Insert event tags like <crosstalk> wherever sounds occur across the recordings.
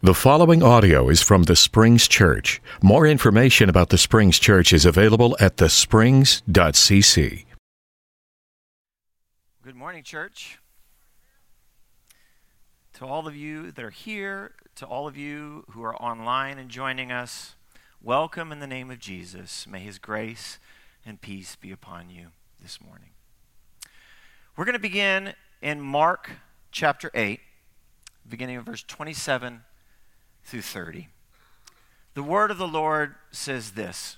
The following audio is from the Springs Church. More information about the Springs Church is available at thesprings.cc. Good morning, church. To all of you that are here, to all of you who are online and joining us, welcome in the name of Jesus. May his grace and peace be upon you this morning. We're going to begin in Mark chapter 8, beginning of verse 27 through 30. The word of the Lord says this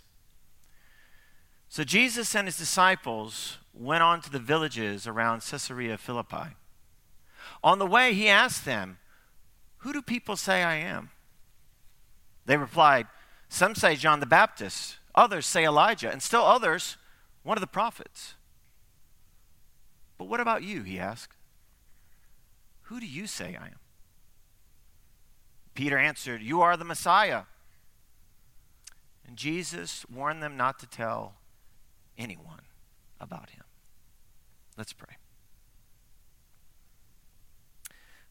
So Jesus and his disciples went on to the villages around Caesarea Philippi. On the way, he asked them, Who do people say I am? They replied, Some say John the Baptist, others say Elijah, and still others, one of the prophets. But what about you? He asked. Who do you say I am? Peter answered, You are the Messiah. And Jesus warned them not to tell anyone about him. Let's pray.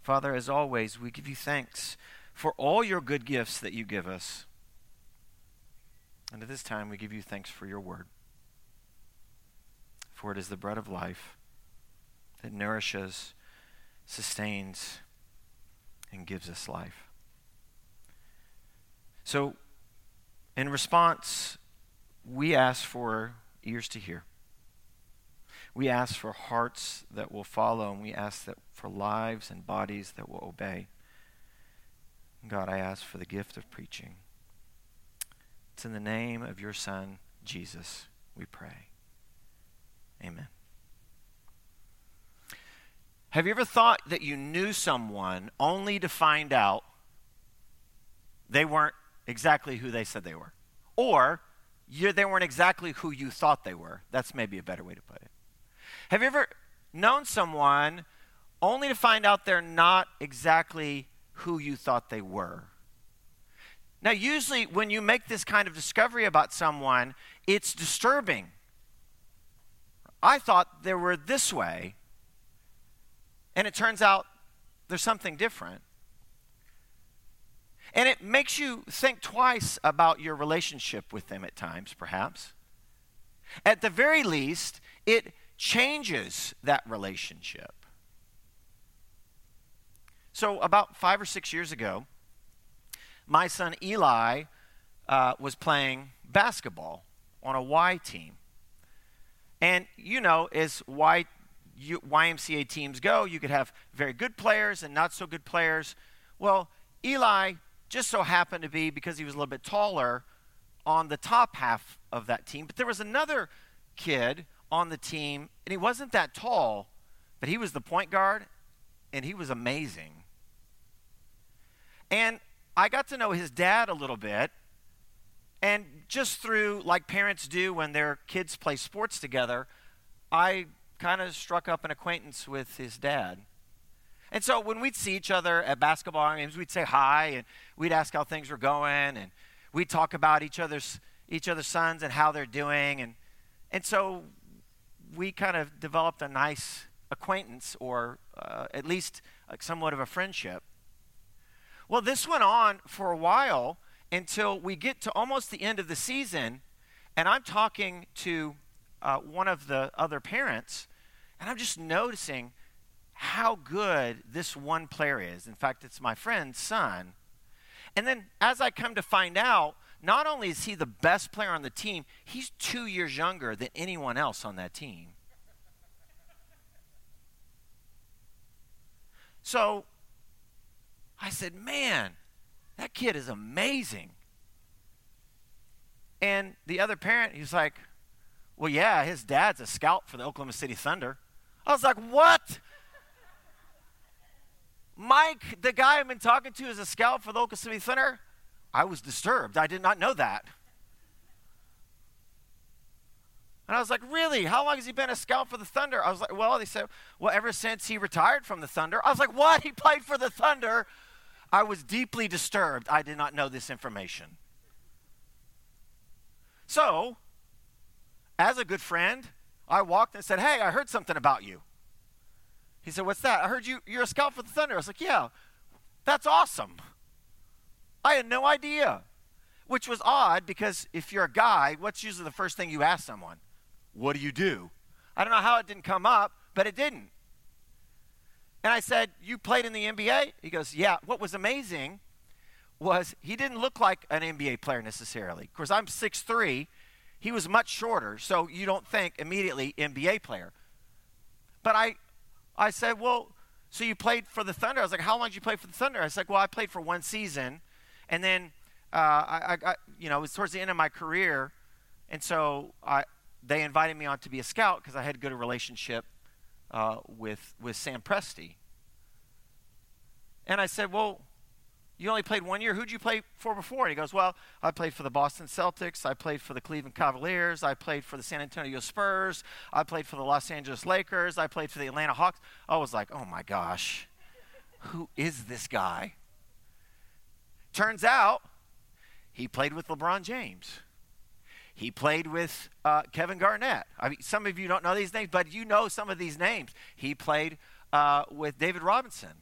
Father, as always, we give you thanks for all your good gifts that you give us. And at this time, we give you thanks for your word. For it is the bread of life that nourishes, sustains, and gives us life. So, in response, we ask for ears to hear. We ask for hearts that will follow, and we ask that for lives and bodies that will obey. God, I ask for the gift of preaching. It's in the name of your Son, Jesus, we pray. Amen. Have you ever thought that you knew someone only to find out they weren't exactly who they said they were. Or they weren't exactly who you thought they were. That's maybe a better way to put it. Have you ever known someone only to find out they're not exactly who you thought they were? Now, usually when you make this kind of discovery about someone, it's disturbing. I thought they were this way, and it turns out there's something different. And it makes you think twice about your relationship with them at times, perhaps. At the very least, it changes that relationship. So, about five or six years ago, my son Eli uh, was playing basketball on a Y team. And you know, as Y, YMCA teams go, you could have very good players and not so good players. Well, Eli just so happened to be, because he was a little bit taller, on the top half of that team. But there was another kid on the team, and he wasn't that tall, but he was the point guard, and he was amazing. And I got to know his dad a little bit, and just through, like parents do when their kids play sports together, I kind of struck up an acquaintance with his dad. And so when we'd see each other at basketball games, we'd say hi and we'd ask how things were going and we'd talk about each other's each other's sons and how they're doing and and so we kind of developed a nice acquaintance or uh, at least somewhat of a friendship. Well, this went on for a while until we get to almost the end of the season, and I'm talking to uh, one of the other parents, and I'm just noticing how good this one player is. In fact, it's my friend's son. And then as I come to find out, not only is he the best player on the team, he's two years younger than anyone else on that team. So I said, man, that kid is amazing. And the other parent, he's like, well, yeah, his dad's a scout for the Oklahoma City Thunder. I was like, what? Mike, the guy I've been talking to, is a scout for the Oklahoma City Thunder. I was disturbed. I did not know that. And I was like, really? How long has he been a scout for the Thunder? I was like, well, they said, well, ever since he retired from the Thunder. I was like, what? He played for the Thunder? I was deeply disturbed. I did not know this information. So, as a good friend, I walked and said, hey, I heard something about you. He said, What's that? I heard you, you're a scout for the Thunder. I was like, Yeah, that's awesome. I had no idea, which was odd because if you're a guy, what's usually the first thing you ask someone? What do you do? I don't know how it didn't come up, but it didn't. And I said, You played in the NBA? He goes, Yeah. What was amazing was he didn't look like an NBA player necessarily. Of course, I'm 6'3. He was much shorter, so you don't think immediately NBA player. But I, I said, Well, so you played for the Thunder? I was like, How long did you play for the Thunder? I was like, Well, I played for one season. And then uh, I, I, you know, it was towards the end of my career. And so I, they invited me on to be a scout because I had a good relationship uh, with, with Sam Presti. And I said, Well, you only played one year. Who'd you play for before? And he goes, Well, I played for the Boston Celtics. I played for the Cleveland Cavaliers. I played for the San Antonio Spurs. I played for the Los Angeles Lakers. I played for the Atlanta Hawks. I was like, Oh my gosh, who is this guy? Turns out he played with LeBron James. He played with uh, Kevin Garnett. I mean, some of you don't know these names, but you know some of these names. He played uh, with David Robinson.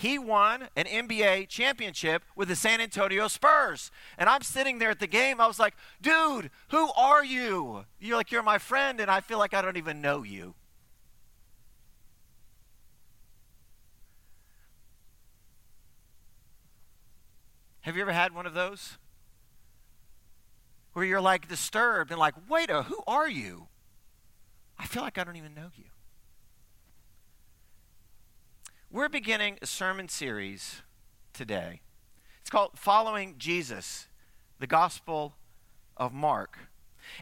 He won an NBA championship with the San Antonio Spurs. And I'm sitting there at the game. I was like, dude, who are you? You're like, you're my friend, and I feel like I don't even know you. Have you ever had one of those? where you're like disturbed and like, wait a, who are you? I feel like I don't even know you. We're beginning a sermon series today. It's called Following Jesus, the Gospel of Mark.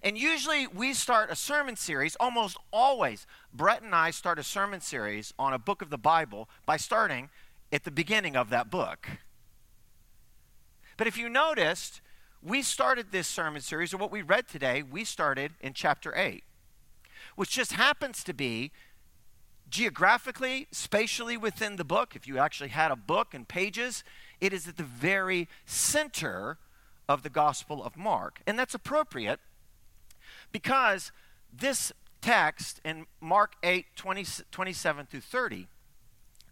And usually we start a sermon series, almost always. Brett and I start a sermon series on a book of the Bible by starting at the beginning of that book. But if you noticed, we started this sermon series, or what we read today, we started in chapter 8, which just happens to be geographically, spatially within the book. If you actually had a book and pages, it is at the very center of the Gospel of Mark. And that's appropriate because this text in Mark 8 20, 27 through 30,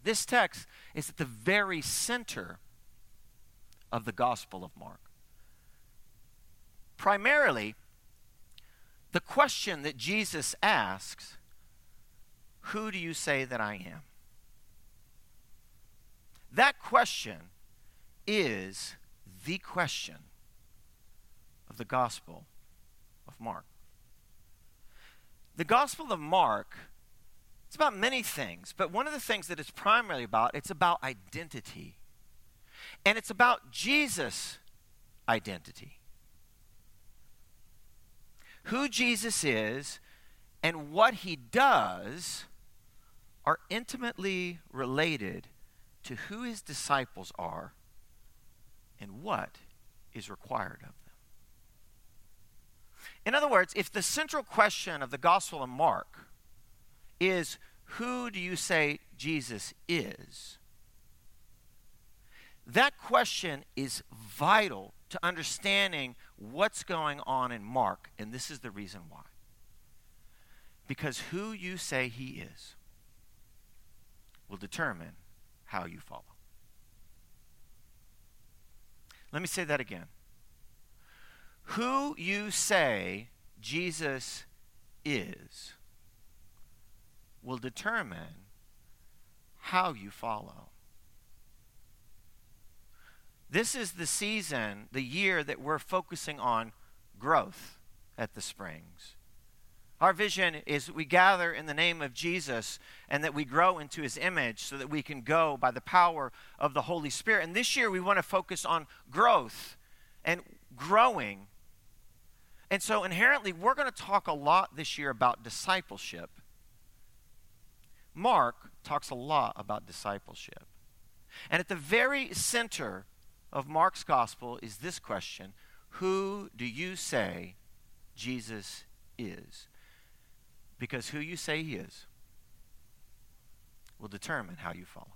this text is at the very center of the Gospel of Mark. Primarily, the question that Jesus asks Who do you say that I am? That question is the question of the Gospel of Mark. The Gospel of Mark it's about many things, but one of the things that it's primarily about, it's about identity. And it's about Jesus' identity who Jesus is and what he does are intimately related to who his disciples are and what is required of them. In other words, if the central question of the Gospel of Mark is, Who do you say Jesus is? That question is vital to understanding what's going on in Mark, and this is the reason why. Because who you say he is will determine how you follow. Let me say that again. Who you say Jesus is will determine how you follow. This is the season, the year that we're focusing on growth at the Springs. Our vision is we gather in the name of Jesus and that we grow into his image so that we can go by the power of the Holy Spirit. And this year we want to focus on growth and growing. And so inherently, we're going to talk a lot this year about discipleship. Mark talks a lot about discipleship. And at the very center of Mark's gospel is this question Who do you say Jesus is? Because who you say he is will determine how you follow.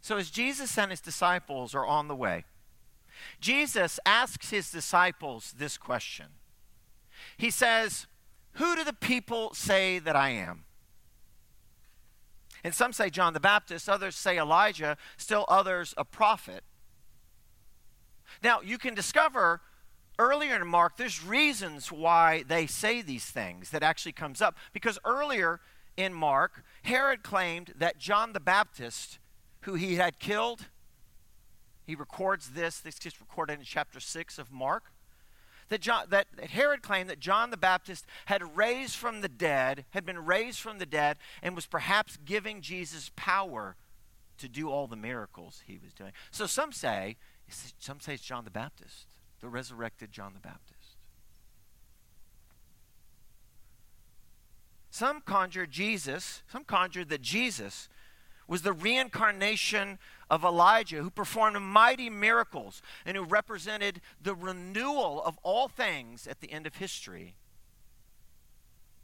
So, as Jesus and his disciples are on the way, Jesus asks his disciples this question. He says, Who do the people say that I am? And some say John the Baptist, others say Elijah, still others a prophet. Now, you can discover earlier in Mark, there's reasons why they say these things that actually comes up. Because earlier in Mark, Herod claimed that John the Baptist, who he had killed, he records this, this is recorded in chapter 6 of Mark, that, John, that Herod claimed that John the Baptist had raised from the dead, had been raised from the dead, and was perhaps giving Jesus power to do all the miracles he was doing. So some say, some say it's John the Baptist the resurrected John the Baptist. Some conjure Jesus, some conjure that Jesus was the reincarnation of Elijah, who performed mighty miracles and who represented the renewal of all things at the end of history.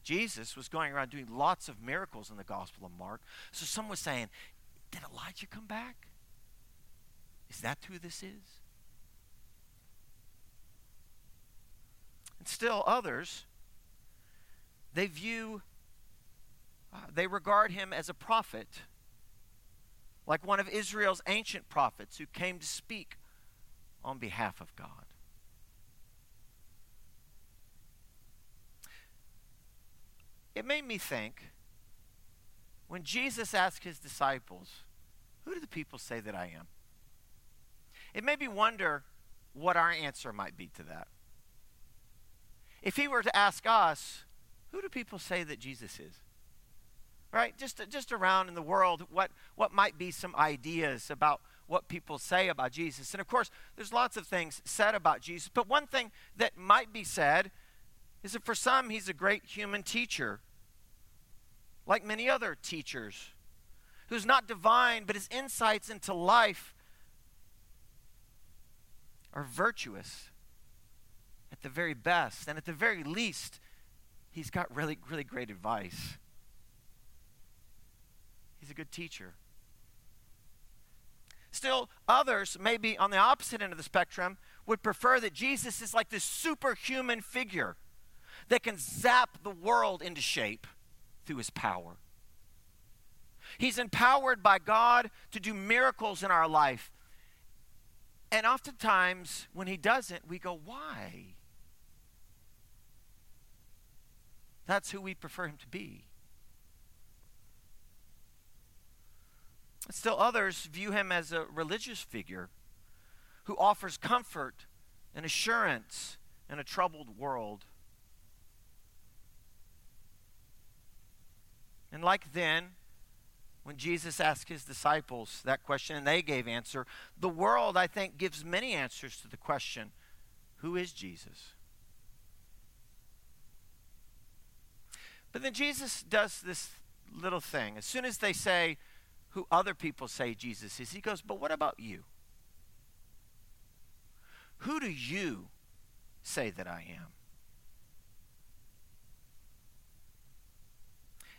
Jesus was going around doing lots of miracles in the Gospel of Mark. So some was saying, Did Elijah come back? Is that who this is? And still others, they view, uh, they regard him as a prophet, like one of Israel's ancient prophets who came to speak on behalf of God. It made me think when Jesus asked his disciples, Who do the people say that I am? It made me wonder what our answer might be to that. If he were to ask us, who do people say that Jesus is? Right? Just, just around in the world, what, what might be some ideas about what people say about Jesus? And of course, there's lots of things said about Jesus, but one thing that might be said is that for some, he's a great human teacher, like many other teachers, who's not divine, but his insights into life are virtuous at the very best. And at the very least, he's got really, really great advice. He's a good teacher. Still, others, maybe on the opposite end of the spectrum, would prefer that Jesus is like this superhuman figure that can zap the world into shape through his power. He's empowered by God to do miracles in our life. And oftentimes, when he doesn't, we go, why? That's who we prefer him to be. Still, others view him as a religious figure who offers comfort and assurance in a troubled world. And like then, when Jesus asked his disciples that question and they gave answer, the world, I think, gives many answers to the question who is Jesus? But then Jesus does this little thing. As soon as they say who other people say Jesus is, he goes, But what about you? Who do you say that I am?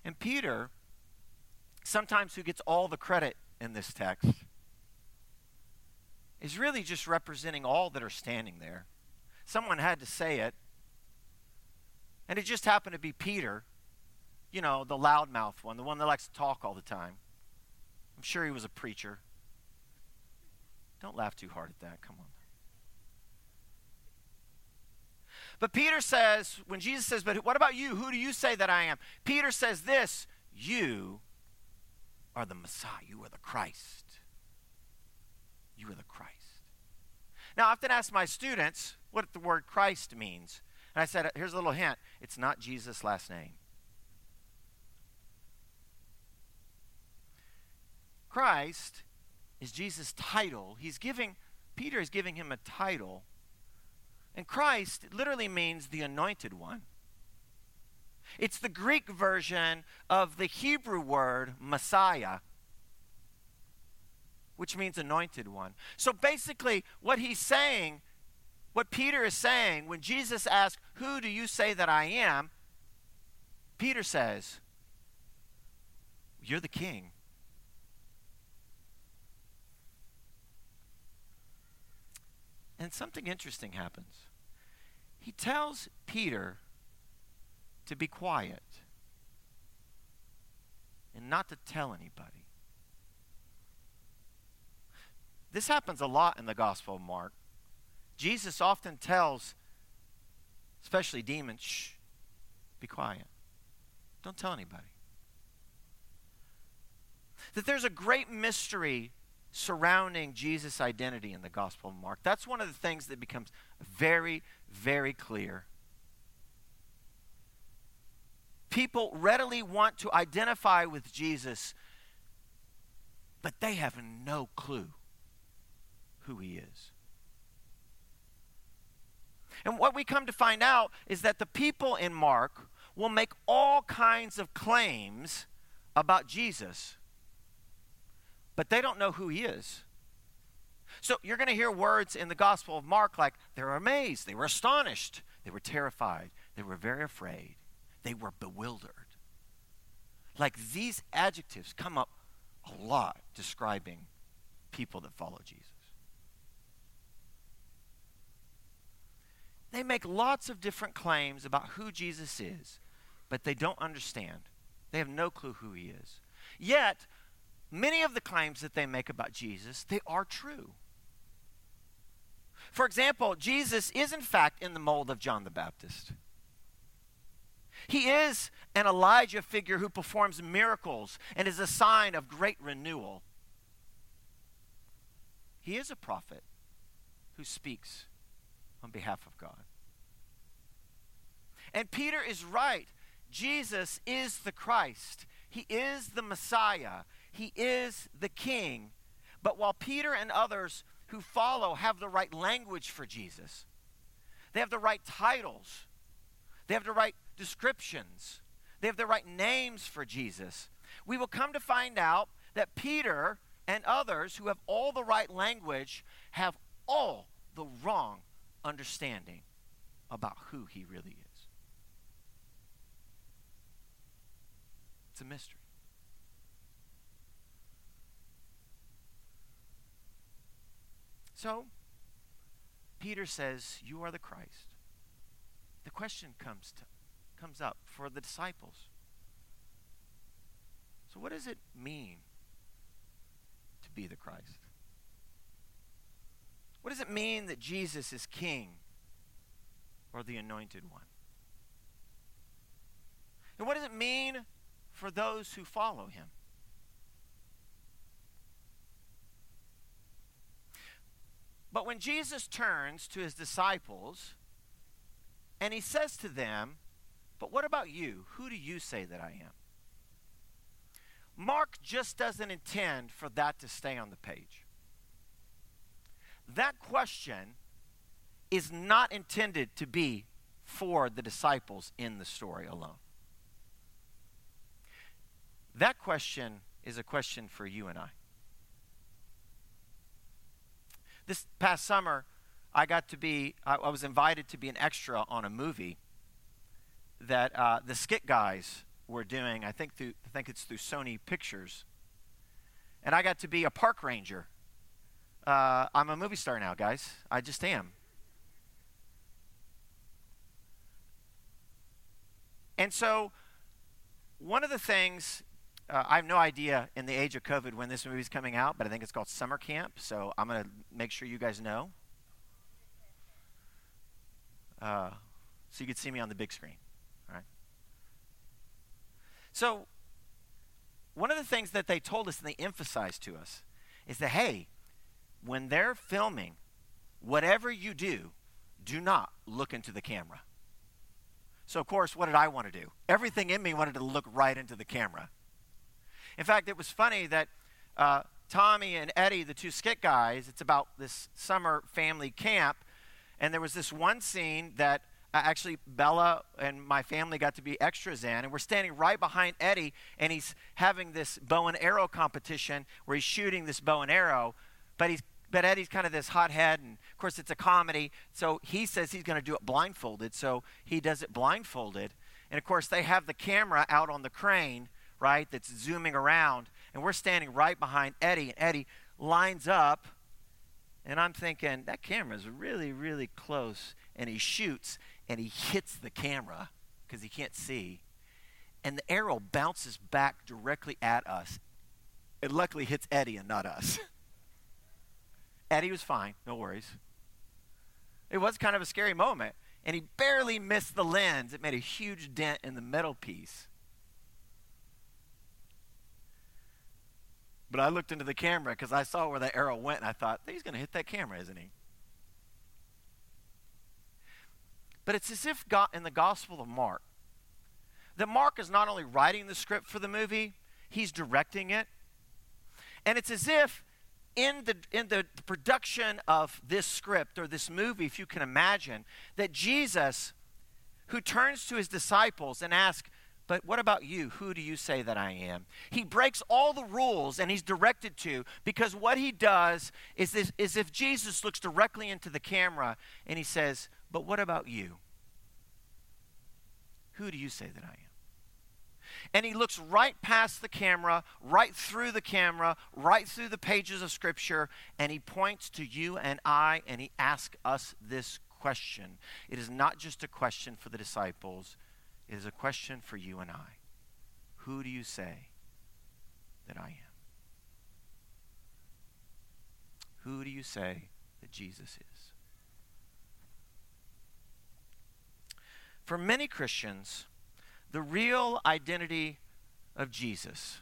And Peter, sometimes who gets all the credit in this text, is really just representing all that are standing there. Someone had to say it, and it just happened to be Peter you know, the loudmouth one, the one that likes to talk all the time. I'm sure he was a preacher. Don't laugh too hard at that. Come on. But Peter says, when Jesus says, But what about you? Who do you say that I am? Peter says this You are the Messiah. You are the Christ. You are the Christ. Now, I often ask my students what the word Christ means. And I said, Here's a little hint it's not Jesus' last name. Christ is Jesus' title. He's giving, Peter is giving him a title. And Christ literally means the anointed one. It's the Greek version of the Hebrew word Messiah, which means anointed one. So basically, what he's saying, what Peter is saying, when Jesus asks, Who do you say that I am? Peter says, You're the king. And something interesting happens. He tells Peter to be quiet. and not to tell anybody. This happens a lot in the Gospel of Mark. Jesus often tells, especially demons, shh, be quiet. Don't tell anybody. That there's a great mystery surrounding Jesus' identity in the Gospel of Mark. That's one of the things that becomes very, very clear. People readily want to identify with Jesus, but they have no clue who he is. And what we come to find out is that the people in Mark will make all kinds of claims about Jesus but they don't know who he is. So you're going to hear words in the Gospel of Mark like they were amazed, they were astonished, they were terrified, they were very afraid, they were bewildered. Like these adjectives come up a lot describing people that follow Jesus. They make lots of different claims about who Jesus is, but they don't understand. They have no clue who he is. Yet, many of the claims that they make about Jesus, they are true. For example, Jesus is in fact in the mold of John the Baptist. He is an Elijah figure who performs miracles and is a sign of great renewal. He is a prophet who speaks on behalf of God. And Peter is right. Jesus is the Christ. He is the Messiah. He is the king. But while Peter and others who follow have the right language for Jesus, they have the right titles, they have the right descriptions, they have the right names for Jesus, we will come to find out that Peter and others who have all the right language have all the wrong understanding about who he really is. It's a mystery. So, Peter says, You are the Christ. The question comes, to, comes up for the disciples. So, what does it mean to be the Christ? What does it mean that Jesus is King or the Anointed One? And what does it mean for those who follow him? But when Jesus turns to his disciples and he says to them, But what about you? Who do you say that I am? Mark just doesn't intend for that to stay on the page. That question is not intended to be for the disciples in the story alone. That question is a question for you and I. This past summer, I got to be, I, I was invited to be an extra on a movie that uh, the Skit guys were doing. I think through, I think it's through Sony Pictures, and I got to be a park ranger. Uh, I'm a movie star now, guys. I just am. And so, one of the things uh, I have no idea in the age of COVID when this movie's coming out, but I think it's called Summer Camp. So I'm going to make sure you guys know. Uh, so you can see me on the big screen. All right. So one of the things that they told us and they emphasized to us is that hey, when they're filming, whatever you do, do not look into the camera. So of course, what did I want to do? Everything in me wanted to look right into the camera. In fact, it was funny that uh, Tommy and Eddie, the two skit guys, it's about this summer family camp, and there was this one scene that uh, actually Bella and my family got to be extras in, and we're standing right behind Eddie, and he's having this bow and arrow competition where he's shooting this bow and arrow, but he's but Eddie's kind of this hothead, and of course it's a comedy, so he says he's going to do it blindfolded, so he does it blindfolded, and of course they have the camera out on the crane right, that's zooming around. And we're standing right behind Eddie, and Eddie lines up. And I'm thinking, that camera is really, really close. And he shoots and he hits the camera because he can't see. and the arrow bounces back directly at us. It luckily hits Eddie and not us. <laughs> Eddie was fine, no worries. It was kind of a scary moment, and he barely missed the lens. It made a huge dent in the metal piece. But I looked into the camera because I saw where that arrow went, and I thought, he's going to hit that camera, isn't he? But it's as if God, in the Gospel of Mark, that Mark is not only writing the script for the movie, he's directing it. And it's as if in the, in the production of this script or this movie, if you can imagine, that Jesus, who turns to his disciples and asks, But what about you? Who do you say that I am? He breaks all the rules and he's directed to because what he does is, this, is if Jesus looks directly into the camera and he says, But what about you? Who do you say that I am? And he looks right past the camera, right through the camera, right through the pages of Scripture, and he points to you and I, and he asks us this question. It is not just a question for the disciples, it is a question for you and I. Who do you say that I am? Who do you say that Jesus is? For many Christians, the real identity of Jesus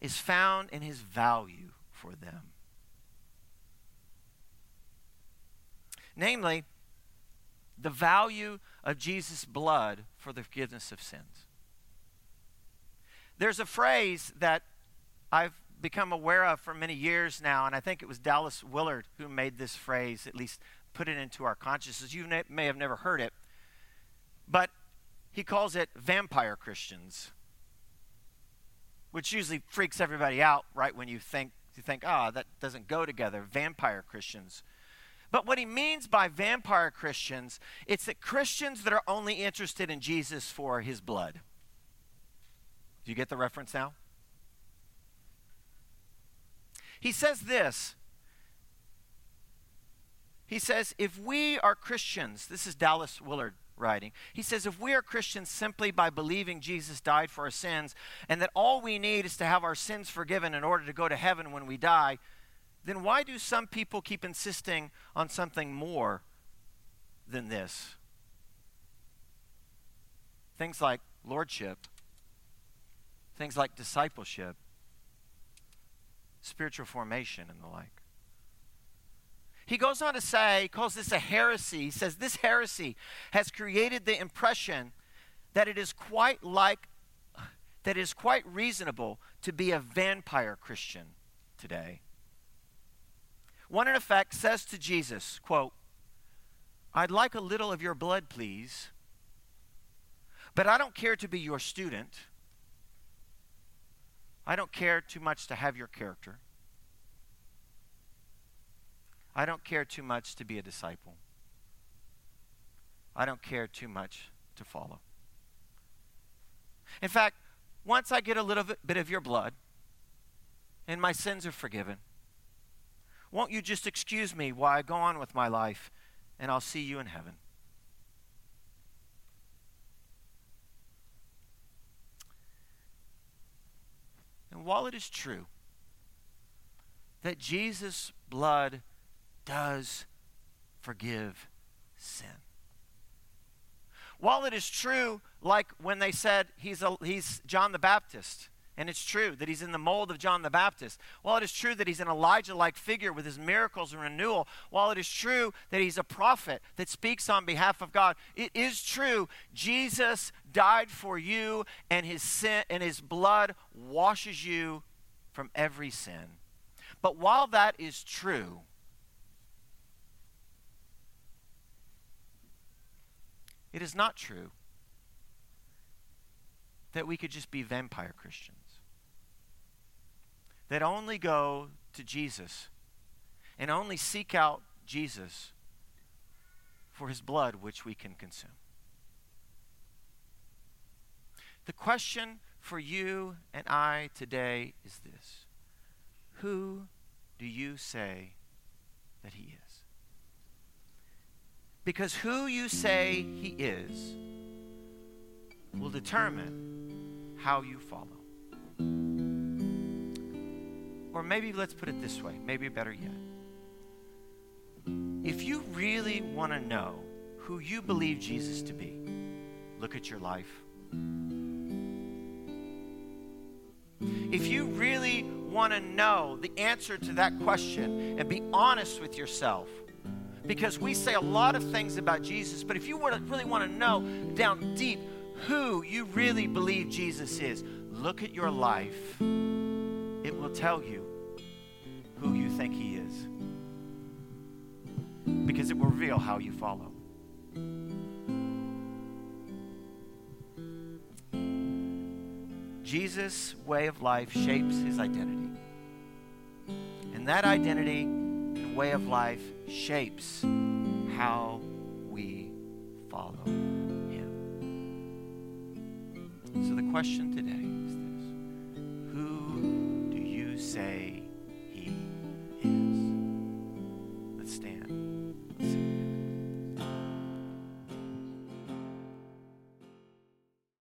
is found in his value for them. Namely, the value of Jesus' blood for the forgiveness of sins. There's a phrase that I've become aware of for many years now, and I think it was Dallas Willard who made this phrase, at least put it into our consciousness. You may have never heard it, but he calls it vampire Christians, which usually freaks everybody out, right? When you think, you think, ah, oh, that doesn't go together, vampire Christians. But what he means by vampire Christians, it's that Christians that are only interested in Jesus for his blood. Do you get the reference now? He says this. He says, if we are Christians, this is Dallas Willard writing. He says, if we are Christians simply by believing Jesus died for our sins and that all we need is to have our sins forgiven in order to go to heaven when we die, then why do some people keep insisting on something more than this? Things like lordship, things like discipleship, spiritual formation, and the like. He goes on to say, he calls this a heresy. He says this heresy has created the impression that it is quite like, that it is quite reasonable to be a vampire Christian today. One, in effect, says to Jesus, quote, I'd like a little of your blood, please, but I don't care to be your student. I don't care too much to have your character. I don't care too much to be a disciple. I don't care too much to follow. In fact, once I get a little bit of your blood and my sins are forgiven, won't you just excuse me while I go on with my life and I'll see you in heaven? And while it is true that Jesus' blood does forgive sin. While it is true, like when they said he's, a, he's John the Baptist, and it's true that he's in the mold of John the Baptist. While it is true that he's an Elijah like figure with his miracles and renewal, while it is true that he's a prophet that speaks on behalf of God, it is true Jesus died for you and his sin and his blood washes you from every sin. But while that is true, It is not true that we could just be vampire Christians, that only go to Jesus and only seek out Jesus for his blood, which we can consume. The question for you and I today is this Who do you say that he is? Because who you say he is will determine how you follow. Or maybe let's put it this way, maybe better yet. If you really want to know who you believe Jesus to be, look at your life. If you really want to know the answer to that question and be honest with yourself, because we say a lot of things about Jesus, but if you really want to know down deep who you really believe Jesus is, look at your life. It will tell you who you think He is, because it will reveal how you follow. Jesus' way of life shapes his identity. And that identity and way of life shapes how we follow him. So the question today say he is? Let's stand.